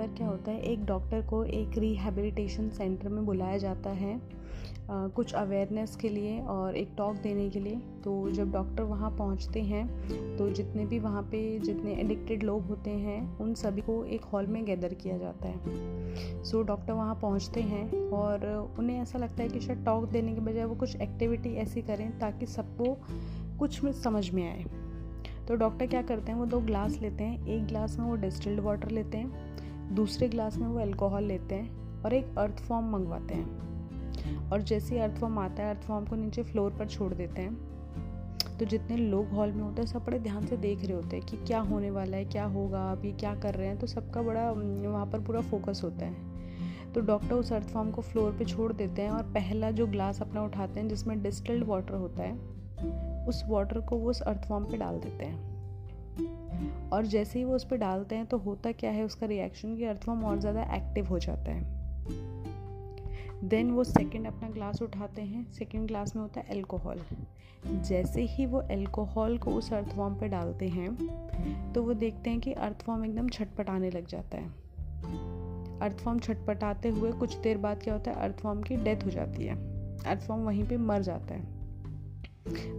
बार क्या होता है एक डॉक्टर को एक रिहेबिलिटेशन सेंटर में बुलाया जाता है आ, कुछ अवेयरनेस के लिए और एक टॉक देने के लिए। तो जब डॉक्टर वहाँ पहुँचते हैं तो जितने भी वहाँ पे जितने एडिक्टेड लोग होते हैं उन सभी को एक हॉल में गैदर किया जाता है। सो डॉक्टर वहाँ पहुँचते हैं और उन्हें ऐसा लगता है कि शायद टॉक देने के बजाय वो कुछ एक्टिविटी ऐसी करें ताकि सबको कुछ में समझ में आए। तो डॉक्टर क्या करते हैं वो दो ग्लास लेते हैं एक ग्लास में वो डिस्टिल्ड वाटर लेते हैं दूसरे ग्लास में वो अल्कोहल लेते हैं और एक अर्थ फॉर्म मंगवाते हैं। और जैसे ही अर्थ फॉर्म आता है अर्थ फॉर्म को नीचे फ्लोर पर छोड़ देते हैं। तो जितने लोग हॉल में होते हैं, सब बड़े ध्यान से देख रहे होते हैं कि क्या होने वाला है, क्या होगा अभी क्या कर रहे हैं। तो सबका बड़ा वहाँ पर पूरा फोकस होता है। तो डॉक्टर उस अर्थ फॉर्म को फ्लोर पे छोड़ देते हैं और पहला जो ग्लास अपना उठाते हैं, जिसमें डिस्टिल्ड वाटर होता है, उस वाटर को वो उस अर्थ फॉर्म पे डाल देते हैं। और जैसे ही वो उस पर डालते हैं तो होता क्या है, उसका रिएक्शन कि अर्थ फॉर्म और ज़्यादा एक्टिव हो जाता है। देन वो सेकंड अपना ग्लास उठाते हैं। सेकंड ग्लास में होता है अल्कोहल जैसे ही वो अल्कोहल को उस अर्थ फॉर्म पे डालते हैं तो वो देखते हैं कि अर्थ फॉर्म एकदम छटपटाने लग जाता है। अर्थ फॉर्म छटपटाते हुए कुछ देर बाद क्या होता है अर्थ फॉर्म की डेथ हो जाती है। अर्थ फॉर्म वहीं पे मर जाता है।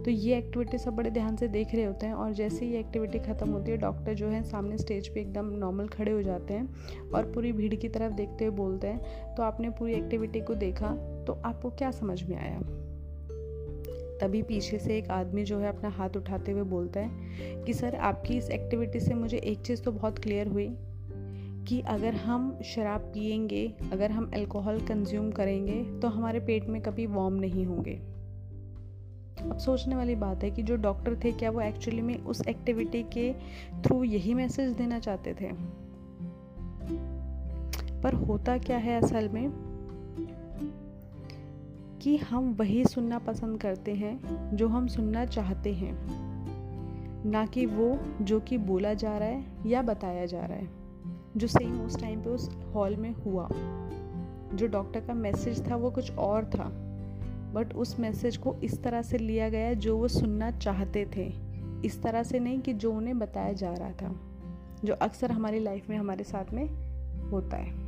तो ये एक्टिविटी सब बड़े ध्यान से देख रहे होते हैं और जैसे ही एक्टिविटी ख़त्म होती है डॉक्टर जो है सामने स्टेज पे एकदम नॉर्मल खड़े हो जाते हैं और पूरी भीड़ की तरफ़ देखते हुए बोलते हैं तो आपने पूरी एक्टिविटी को देखा तो आपको क्या समझ में आया? तभी पीछे से एक आदमी जो है अपना हाथ उठाते हुए बोलता है कि, सर, आपकी इस एक्टिविटी से मुझे एक चीज़ तो बहुत क्लियर हुई कि अगर हम शराब पियेंगे, अगर हम अल्कोहल कंज्यूम करेंगे तो हमारे पेट में कभी वॉम नहीं होंगे। अब सोचने वाली बात है कि जो डॉक्टर थे, क्या वो एक्चुअली में उस एक्टिविटी के थ्रू यही मैसेज देना चाहते थे? पर होता क्या है असल में? कि हम वही सुनना पसंद करते हैं, जो हम सुनना चाहते हैं। ना कि वो जो कि बोला जा रहा है या बताया जा रहा है, जो सेम उस टाइम पे उस हॉल में हुआ। जो डॉक्टर का मैसेज था, वो कुछ और था। बट उस मैसेज को इस तरह से लिया गया जो वो सुनना चाहते थे। इस तरह से नहीं कि जो उन्हें बताया जा रहा था, जो अक्सर हमारी लाइफ में, हमारे साथ में होता है।